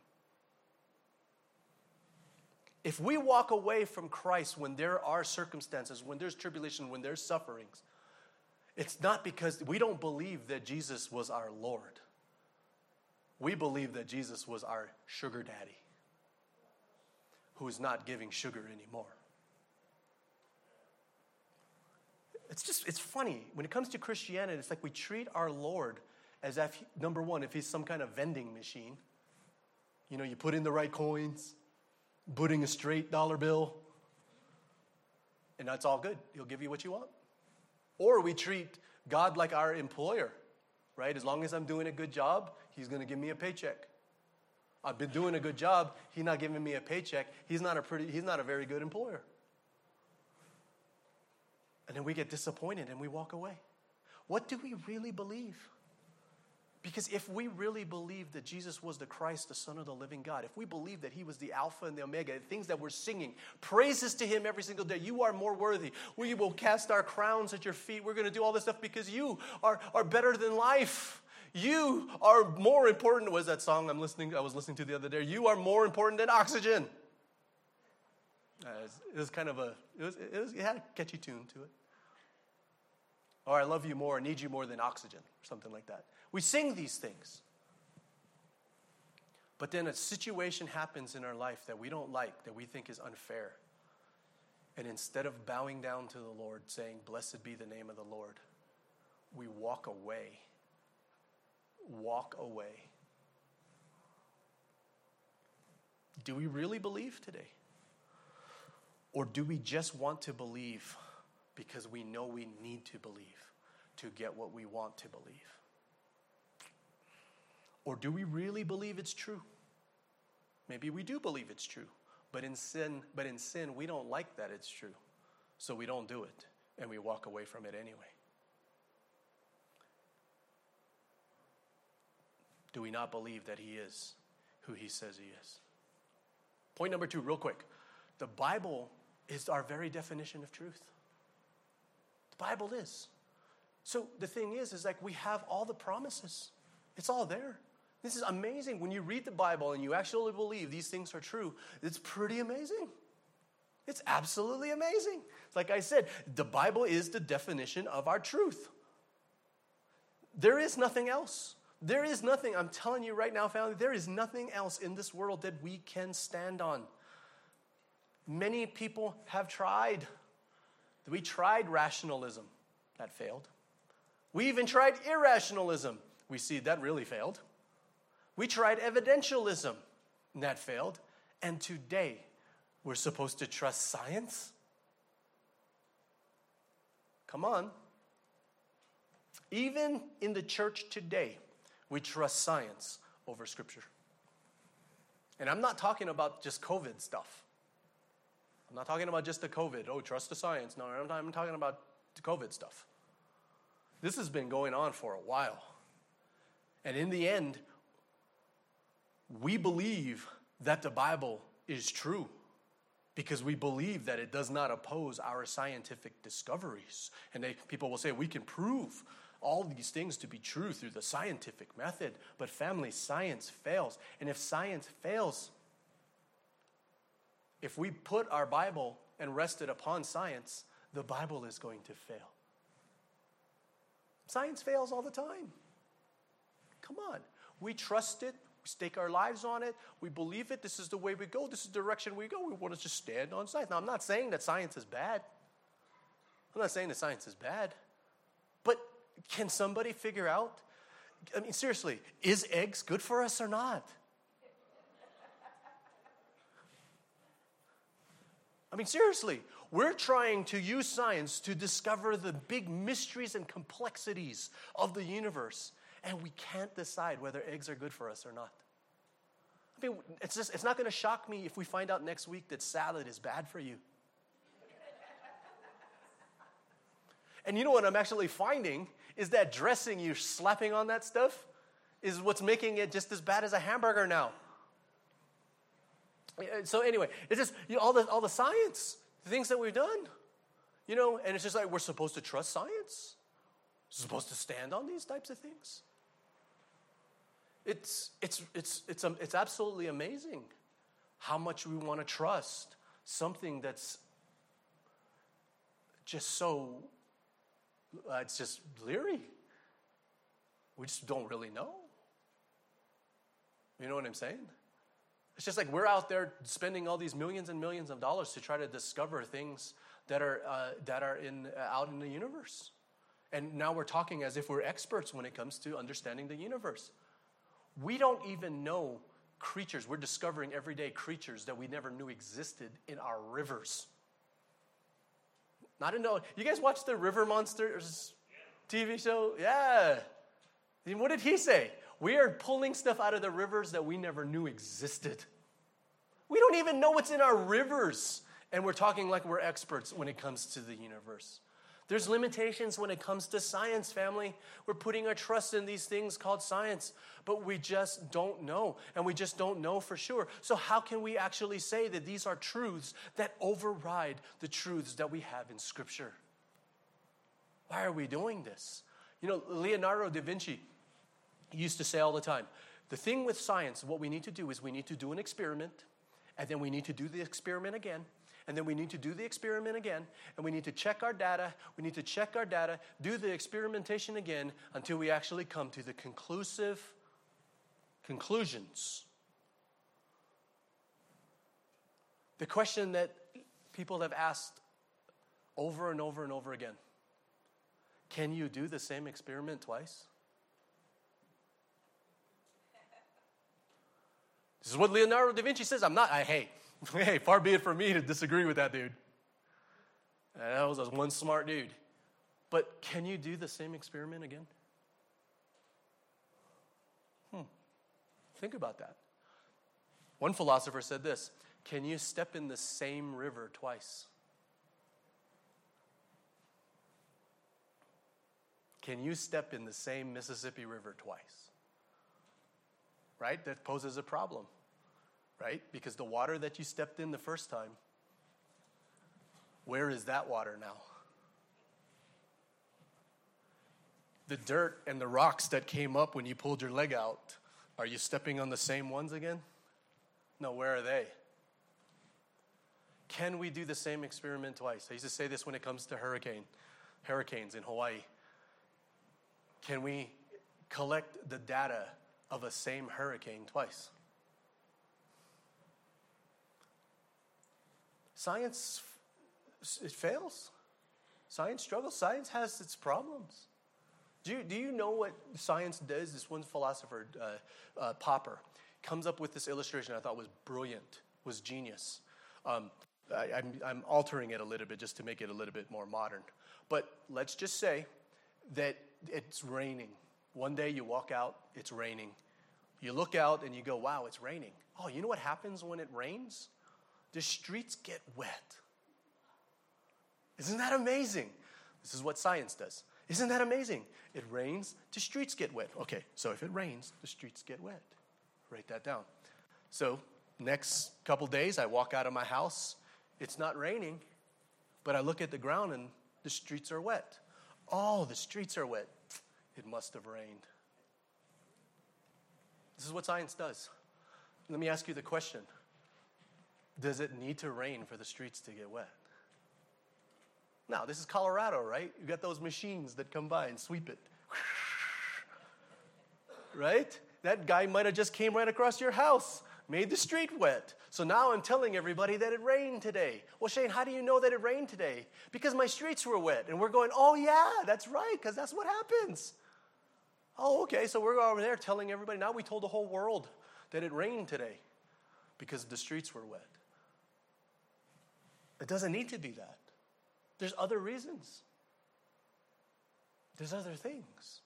If we walk away from Christ when there are circumstances, when there's tribulation, when there's sufferings, it's not because we don't believe that Jesus was our Lord. We believe that Jesus was our sugar daddy who is not giving sugar anymore. It's just, it's funny. When it comes to Christianity, it's like we treat our Lord as if, number one, if he's some kind of vending machine. You know, you put in the right coins, putting a straight dollar bill, and that's all good. He'll give you what you want. Or we treat God like our employer, right? As long as I'm doing a good job, He's going to give me a paycheck. I've been doing a good job, He's not giving me a paycheck. He's not a pretty, He's not a very good employer. And then we get disappointed and we walk away. What do we really believe? Because if we really believe that Jesus was the Christ, the Son of the living God, if we believe that He was the Alpha and the Omega, the things that we're singing, praises to Him every single day, you are more worthy. We will cast our crowns at your feet. We're going to do all this stuff because you are, are better than life. You are more important. Was that song I'm listening? I was listening to the other day. You are more important than oxygen. Uh, it, was, kind of a. It was, it was. It had a catchy tune to it. Or I love you more. I need you more than oxygen, or something like that. We sing these things. But then a situation happens in our life that we don't like, that we think is unfair. And instead of bowing down to the Lord, saying, Blessed be the name of the Lord, we walk away. Walk away. Do we really believe today? Or do we just want to believe because we know we need to believe to get what we want to believe? Or do we really believe it's true? Maybe we do believe it's true, but in sin, but in sin we don't like that it's true. So we don't do it and we walk away from it anyway. Do we not believe that he is who he says he is? Point number 2 real quick. The Bible is our very definition of truth. The Bible is. So the thing is is like we have all the promises. It's all there. This is amazing. When you read the Bible and you actually believe these things are true, it's pretty amazing. It's absolutely amazing. Like I said, the Bible is the definition of our truth. There is nothing else. There is nothing, I'm telling you right now, family, there is nothing else in this world that we can stand on. Many people have tried. We tried rationalism, that failed. We even tried irrationalism. We see that really failed. We tried evidentialism, and that failed. And today, we're supposed to trust science? Come on. Even in the church today, we trust science over Scripture. And I'm not talking about just COVID stuff. I'm not talking about just the COVID, oh, trust the science. No, I'm talking about the COVID stuff. This has been going on for a while. And in the end, we believe that the Bible is true. because we believe that it does not oppose our scientific discoveries. And they, people will say, we can prove all these things to be true through the scientific method. But, family, science fails. And if science fails, if we put our Bible and rest it upon science, the Bible is going to fail. Science fails all the time. Come on. We trust it. We stake our lives on it. We believe it. This is the way we go. This is the direction we go. We want to just stand on science. Now, I'm not saying that science is bad. I'm not saying that science is bad. But can somebody figure out? I mean, seriously, is eggs good for us or not? I mean, seriously, we're trying to use science to discover the big mysteries and complexities of the universe, and we can't decide whether eggs are good for us or not. I mean, it's, just, it's not going to shock me if we find out next week that salad is bad for you. and you know what I'm actually finding is that dressing you're slapping on that stuff is what's making it just as bad as a hamburger now. So anyway, it's just you know, all the all the science the things that we've done. You know, and it's just like we're supposed to trust science. Supposed to stand on these types of things. It's, it's, it's, it's, um, it's absolutely amazing how much we want to trust something that's just so, uh, it's just leery. We just don't really know. You know what I'm saying? It's just like we're out there spending all these millions and millions of dollars to try to discover things that are, uh, that are in, uh, out in the universe. And now we're talking as if we're experts when it comes to understanding the universe. We don't even know creatures. We're discovering everyday creatures that we never knew existed in our rivers. Not know. You guys watch the River Monsters TV show? Yeah. what did he say? We are pulling stuff out of the rivers that we never knew existed. We don't even know what's in our rivers. And we're talking like we're experts when it comes to the universe. There's limitations when it comes to science, family. We're putting our trust in these things called science, but we just don't know, and we just don't know for sure. So, how can we actually say that these are truths that override the truths that we have in Scripture? Why are we doing this? You know, Leonardo da Vinci, used to say all the time the thing with science, what we need to do is we need to do an experiment, and then we need to do the experiment again, and then we need to do the experiment again, and we need to check our data, we need to check our data, do the experimentation again until we actually come to the conclusive conclusions. The question that people have asked over and over and over again can you do the same experiment twice? This is what Leonardo da Vinci says. I'm not, I, hey, hey, far be it from me to disagree with that dude. That was one smart dude. But can you do the same experiment again? Hmm. Think about that. One philosopher said this Can you step in the same river twice? Can you step in the same Mississippi River twice? right? That poses a problem, right? Because the water that you stepped in the first time, where is that water now? The dirt and the rocks that came up when you pulled your leg out, are you stepping on the same ones again? No, where are they? Can we do the same experiment twice? I used to say this when it comes to hurricane, hurricanes in Hawaii. Can we collect the data of a same hurricane twice. Science, it fails. Science struggles. Science has its problems. Do you, do you know what science does? This one philosopher, uh, uh, Popper, comes up with this illustration I thought was brilliant, was genius. Um, I, I'm, I'm altering it a little bit just to make it a little bit more modern. But let's just say that it's raining. One day you walk out, it's raining. You look out and you go, wow, it's raining. Oh, you know what happens when it rains? The streets get wet. Isn't that amazing? This is what science does. Isn't that amazing? It rains, the streets get wet. Okay, so if it rains, the streets get wet. Write that down. So, next couple days, I walk out of my house It's not raining, but I look at the ground and the streets are wet. Oh, the streets are wet. It must have rained. This is what science does. Let me ask you the question Does it need to rain for the streets to get wet? Now, this is Colorado, right? You got those machines that come by and sweep it. right? That guy might have just came right across your house, made the street wet. So now I'm telling everybody that it rained today. Well, Shane, how do you know that it rained today? Because my streets were wet. And we're going, oh, yeah, that's right, because that's what happens. Oh, okay, so we're over there telling everybody. Now we told the whole world that it rained today because the streets were wet. It doesn't need to be that. There's other reasons. There's other things,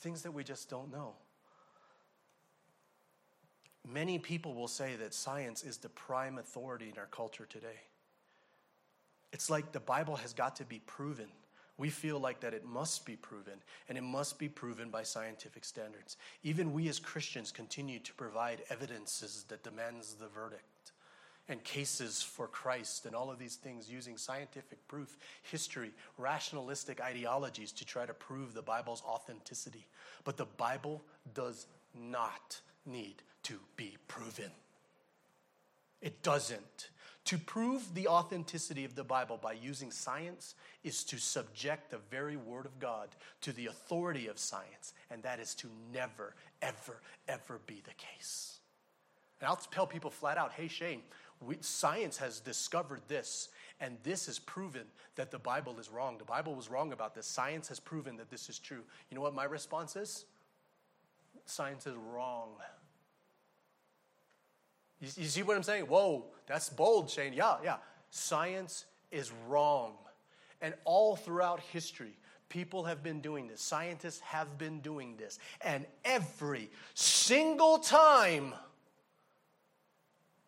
things that we just don't know. Many people will say that science is the prime authority in our culture today. It's like the Bible has got to be proven. We feel like that it must be proven, and it must be proven by scientific standards. Even we as Christians continue to provide evidences that demands the verdict and cases for Christ and all of these things using scientific proof, history, rationalistic ideologies to try to prove the Bible's authenticity. But the Bible does not need to be proven. It doesn't. To prove the authenticity of the Bible by using science is to subject the very Word of God to the authority of science, and that is to never, ever, ever be the case. And I'll tell people flat out hey, Shane, we, science has discovered this, and this has proven that the Bible is wrong. The Bible was wrong about this. Science has proven that this is true. You know what my response is? Science is wrong. You, you see what I'm saying? Whoa, that's bold, Shane. Yeah, yeah. Science is wrong. And all throughout history, people have been doing this. Scientists have been doing this. And every single time,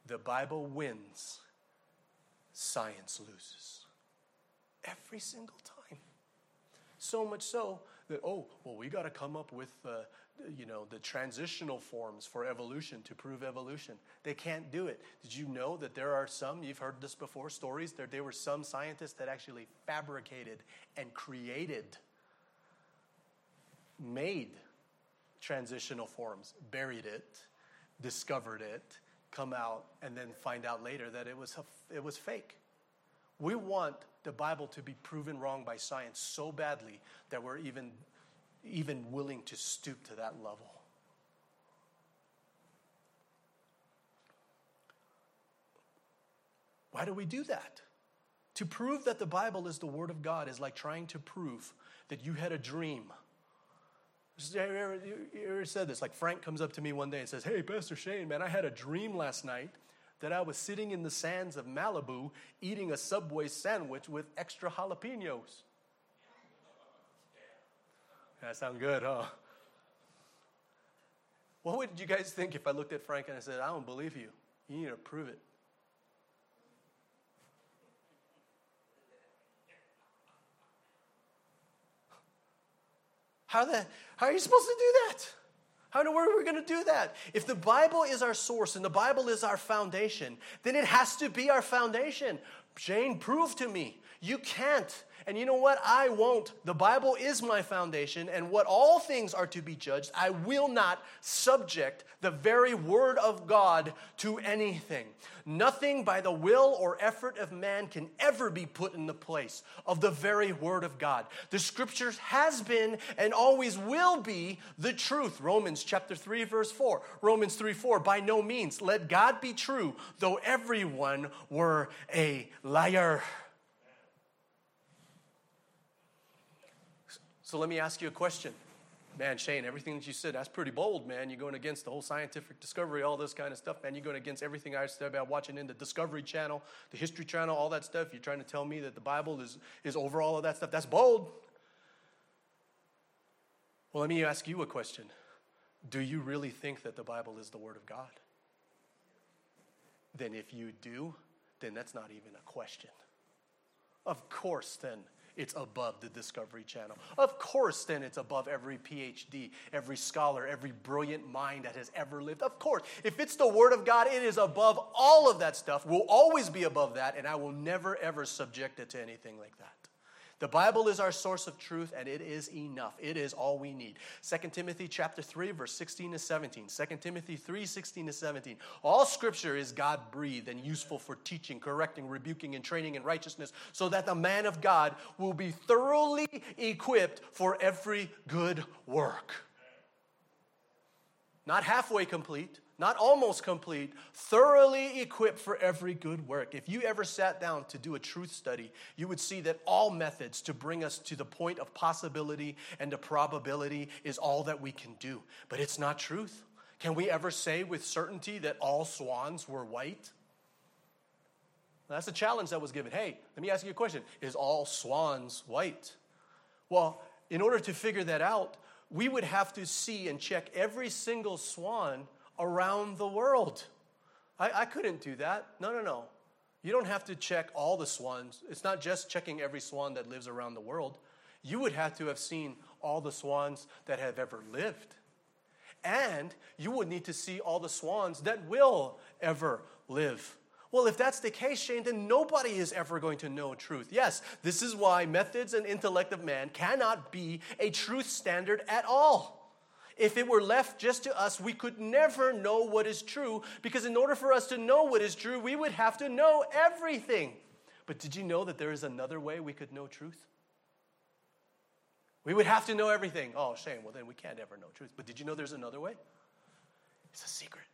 the Bible wins, science loses. Every single time. So much so that, oh, well, we got to come up with, uh, you know, the transitional forms for evolution to prove evolution. They can't do it. Did you know that there are some, you've heard this before, stories, there, there were some scientists that actually fabricated and created, made transitional forms, buried it, discovered it, come out and then find out later that it was, a, it was fake. We want the Bible to be proven wrong by science so badly that we're even, even willing to stoop to that level. Why do we do that? To prove that the Bible is the Word of God is like trying to prove that you had a dream you ever, you ever said this? Like Frank comes up to me one day and says, Hey, Pastor Shane, man, I had a dream last night that I was sitting in the sands of Malibu eating a Subway sandwich with extra jalapenos. That sounds good, huh? What would you guys think if I looked at Frank and I said, I don't believe you? You need to prove it. How, the, how are you supposed to do that? How in the world are we going to do that? If the Bible is our source and the Bible is our foundation, then it has to be our foundation. Shane prove to me. You can't. And you know what? I won't. The Bible is my foundation, and what all things are to be judged, I will not subject the very word of God to anything. Nothing by the will or effort of man can ever be put in the place of the very word of God. The scriptures has been and always will be the truth. Romans chapter 3 verse 4. Romans 3 4. By no means let God be true, though everyone were a liar. So let me ask you a question. Man, Shane, everything that you said, that's pretty bold, man. You're going against the whole scientific discovery, all this kind of stuff, man. You're going against everything I said about watching in the Discovery Channel, the History Channel, all that stuff. You're trying to tell me that the Bible is, is over all of that stuff. That's bold. Well, let me ask you a question. Do you really think that the Bible is the Word of God? Then if you do, then that's not even a question. Of course, then it's above the Discovery Channel. Of course, then it's above every PhD, every scholar, every brilliant mind that has ever lived. Of course, if it's the Word of God, it is above all of that stuff, will always be above that, and I will never, ever subject it to anything like that. The Bible is our source of truth and it is enough. It is all we need. 2 Timothy chapter 3 verse 16 to 17. 2 Timothy 3 16 to 17. All scripture is God breathed and useful for teaching, correcting, rebuking and training in righteousness so that the man of God will be thoroughly equipped for every good work. Not halfway complete, not almost complete, thoroughly equipped for every good work. If you ever sat down to do a truth study, you would see that all methods to bring us to the point of possibility and to probability is all that we can do. But it's not truth. Can we ever say with certainty that all swans were white? That's a challenge that was given. Hey, let me ask you a question Is all swans white? Well, in order to figure that out, we would have to see and check every single swan around the world. I, I couldn't do that. No, no, no. You don't have to check all the swans. It's not just checking every swan that lives around the world. You would have to have seen all the swans that have ever lived. And you would need to see all the swans that will ever live. Well, if that's the case, Shane, then nobody is ever going to know truth. Yes, this is why methods and intellect of man cannot be a truth standard at all. If it were left just to us, we could never know what is true because, in order for us to know what is true, we would have to know everything. But did you know that there is another way we could know truth? We would have to know everything. Oh, Shane. Well, then we can't ever know truth. But did you know there's another way? It's a secret.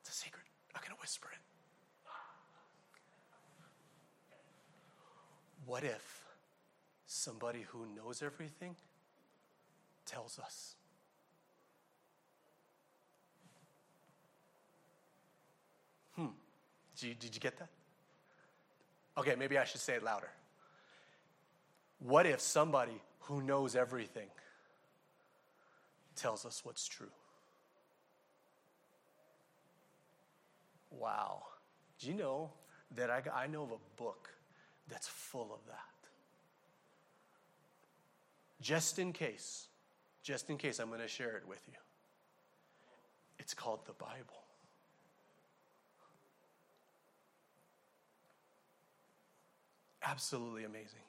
It's a secret. I'm going to whisper it. What if somebody who knows everything tells us. Hmm. Did you, did you get that? Okay, maybe I should say it louder. What if somebody who knows everything tells us what's true? Wow. Do you know that I, I know of a book that's full of that? Just in case just in case I'm going to share it with you. It's called the Bible. Absolutely amazing.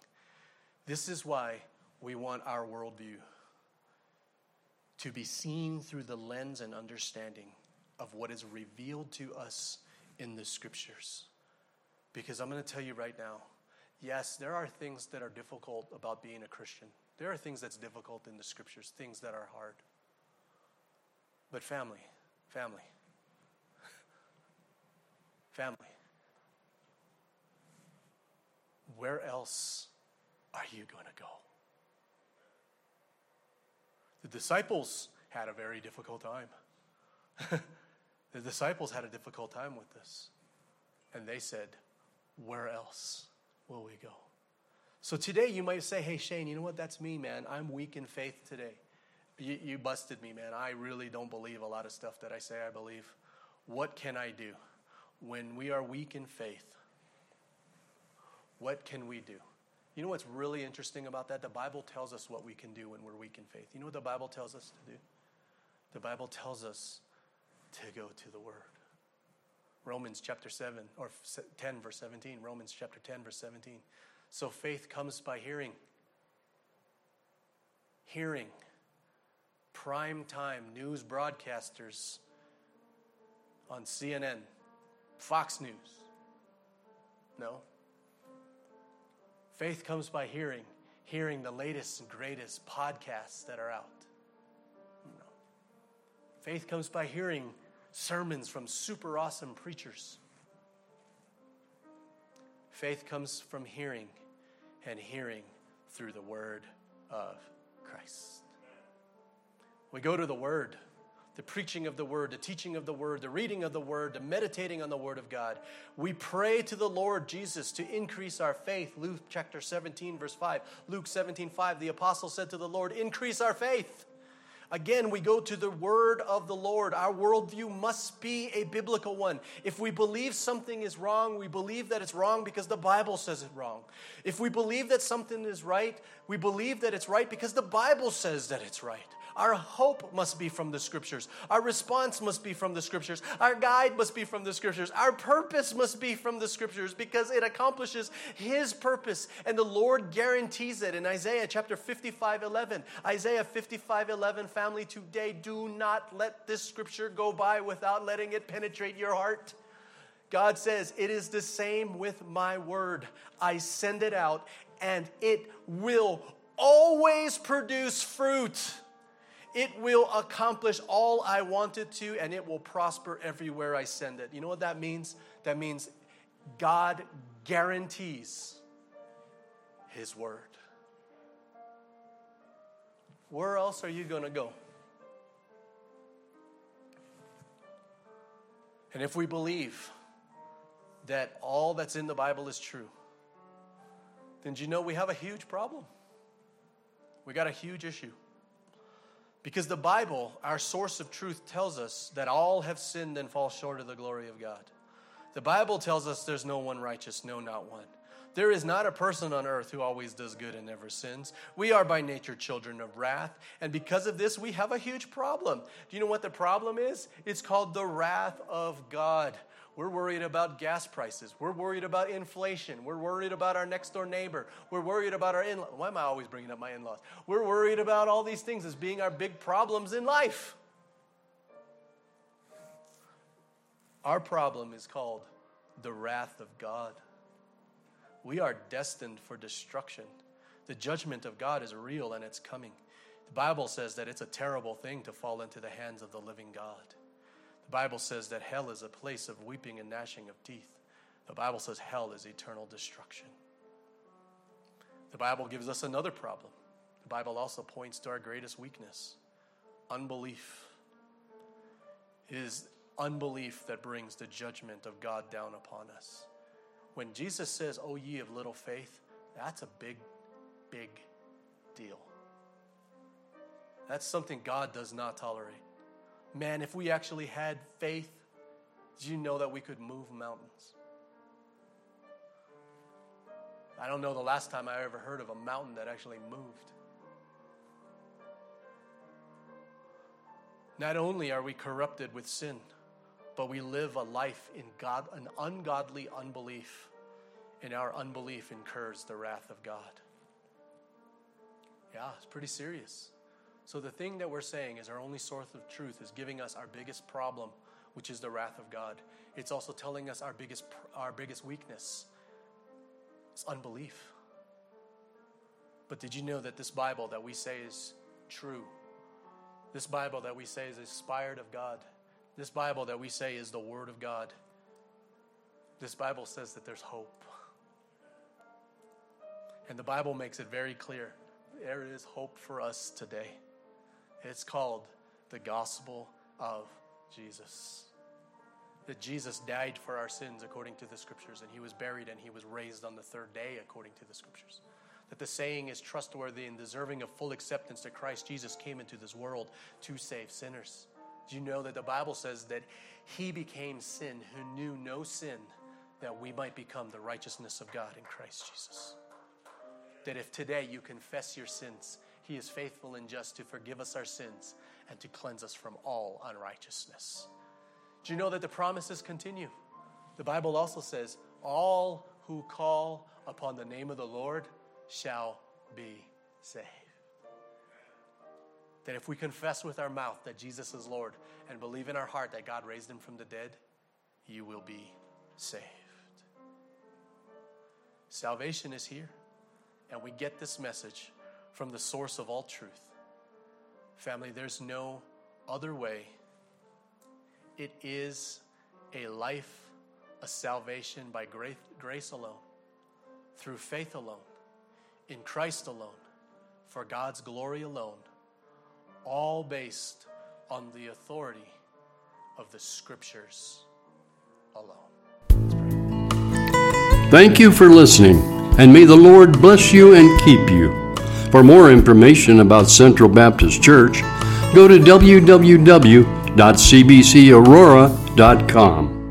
This is why we want our worldview to be seen through the lens and understanding of what is revealed to us in the scriptures. Because I'm going to tell you right now yes, there are things that are difficult about being a Christian. There are things that's difficult in the scriptures, things that are hard. But family, family, family. Where else are you going to go? The disciples had a very difficult time. the disciples had a difficult time with this. And they said, Where else will we go? So today you might say, hey, Shane, you know what? That's me, man. I'm weak in faith today. You, you busted me, man. I really don't believe a lot of stuff that I say I believe. What can I do? When we are weak in faith, what can we do? You know what's really interesting about that? The Bible tells us what we can do when we're weak in faith. You know what the Bible tells us to do? The Bible tells us to go to the Word. Romans chapter 7, or 10, verse 17. Romans chapter 10, verse 17. So faith comes by hearing. Hearing. Prime time news broadcasters on CNN, Fox News. No. Faith comes by hearing, hearing the latest and greatest podcasts that are out. No. Faith comes by hearing sermons from super awesome preachers. Faith comes from hearing and hearing through the word of Christ. We go to the word, the preaching of the word, the teaching of the word, the reading of the word, the meditating on the word of God. We pray to the Lord Jesus to increase our faith. Luke chapter 17, verse 5. Luke 17, 5, the apostle said to the Lord, Increase our faith. Again, we go to the word of the Lord. Our worldview must be a biblical one. If we believe something is wrong, we believe that it's wrong because the Bible says it wrong. If we believe that something is right, we believe that it's right because the Bible says that it's right. Our hope must be from the scriptures. Our response must be from the scriptures. Our guide must be from the scriptures. Our purpose must be from the scriptures because it accomplishes his purpose. And the Lord guarantees it in Isaiah chapter 55 11. Isaiah 55 11, family, today do not let this scripture go by without letting it penetrate your heart. God says, It is the same with my word. I send it out and it will always produce fruit. It will accomplish all I want it to, and it will prosper everywhere I send it. You know what that means? That means God guarantees His word. Where else are you going to go? And if we believe that all that's in the Bible is true, then you know we have a huge problem. We got a huge issue. Because the Bible, our source of truth, tells us that all have sinned and fall short of the glory of God. The Bible tells us there's no one righteous, no, not one. There is not a person on earth who always does good and never sins. We are by nature children of wrath, and because of this, we have a huge problem. Do you know what the problem is? It's called the wrath of God. We're worried about gas prices. We're worried about inflation. We're worried about our next door neighbor. We're worried about our in laws. Why am I always bringing up my in laws? We're worried about all these things as being our big problems in life. Our problem is called the wrath of God. We are destined for destruction. The judgment of God is real and it's coming. The Bible says that it's a terrible thing to fall into the hands of the living God. The Bible says that hell is a place of weeping and gnashing of teeth. The Bible says hell is eternal destruction. The Bible gives us another problem. The Bible also points to our greatest weakness unbelief. It is unbelief that brings the judgment of God down upon us. When Jesus says, O ye of little faith, that's a big, big deal. That's something God does not tolerate. Man, if we actually had faith, did you know that we could move mountains? I don't know the last time I ever heard of a mountain that actually moved. Not only are we corrupted with sin, but we live a life in God, an ungodly unbelief, and our unbelief incurs the wrath of God. Yeah, it's pretty serious. So the thing that we're saying is our only source of truth is giving us our biggest problem, which is the wrath of God. It's also telling us our biggest our biggest weakness. It's unbelief. But did you know that this Bible that we say is true, this Bible that we say is inspired of God, this Bible that we say is the Word of God, this Bible says that there's hope. And the Bible makes it very clear there is hope for us today. It's called the gospel of Jesus. That Jesus died for our sins according to the scriptures, and he was buried and he was raised on the third day according to the scriptures. That the saying is trustworthy and deserving of full acceptance that Christ Jesus came into this world to save sinners. Do you know that the Bible says that he became sin who knew no sin, that we might become the righteousness of God in Christ Jesus? That if today you confess your sins, he is faithful and just to forgive us our sins and to cleanse us from all unrighteousness. Do you know that the promises continue? The Bible also says, All who call upon the name of the Lord shall be saved. That if we confess with our mouth that Jesus is Lord and believe in our heart that God raised him from the dead, you will be saved. Salvation is here, and we get this message from the source of all truth. Family, there's no other way. It is a life, a salvation by grace, alone, through faith alone, in Christ alone, for God's glory alone, all based on the authority of the Scriptures alone. Thank you for listening, and may the Lord bless you and keep you. For more information about Central Baptist Church, go to www.cbcaurora.com.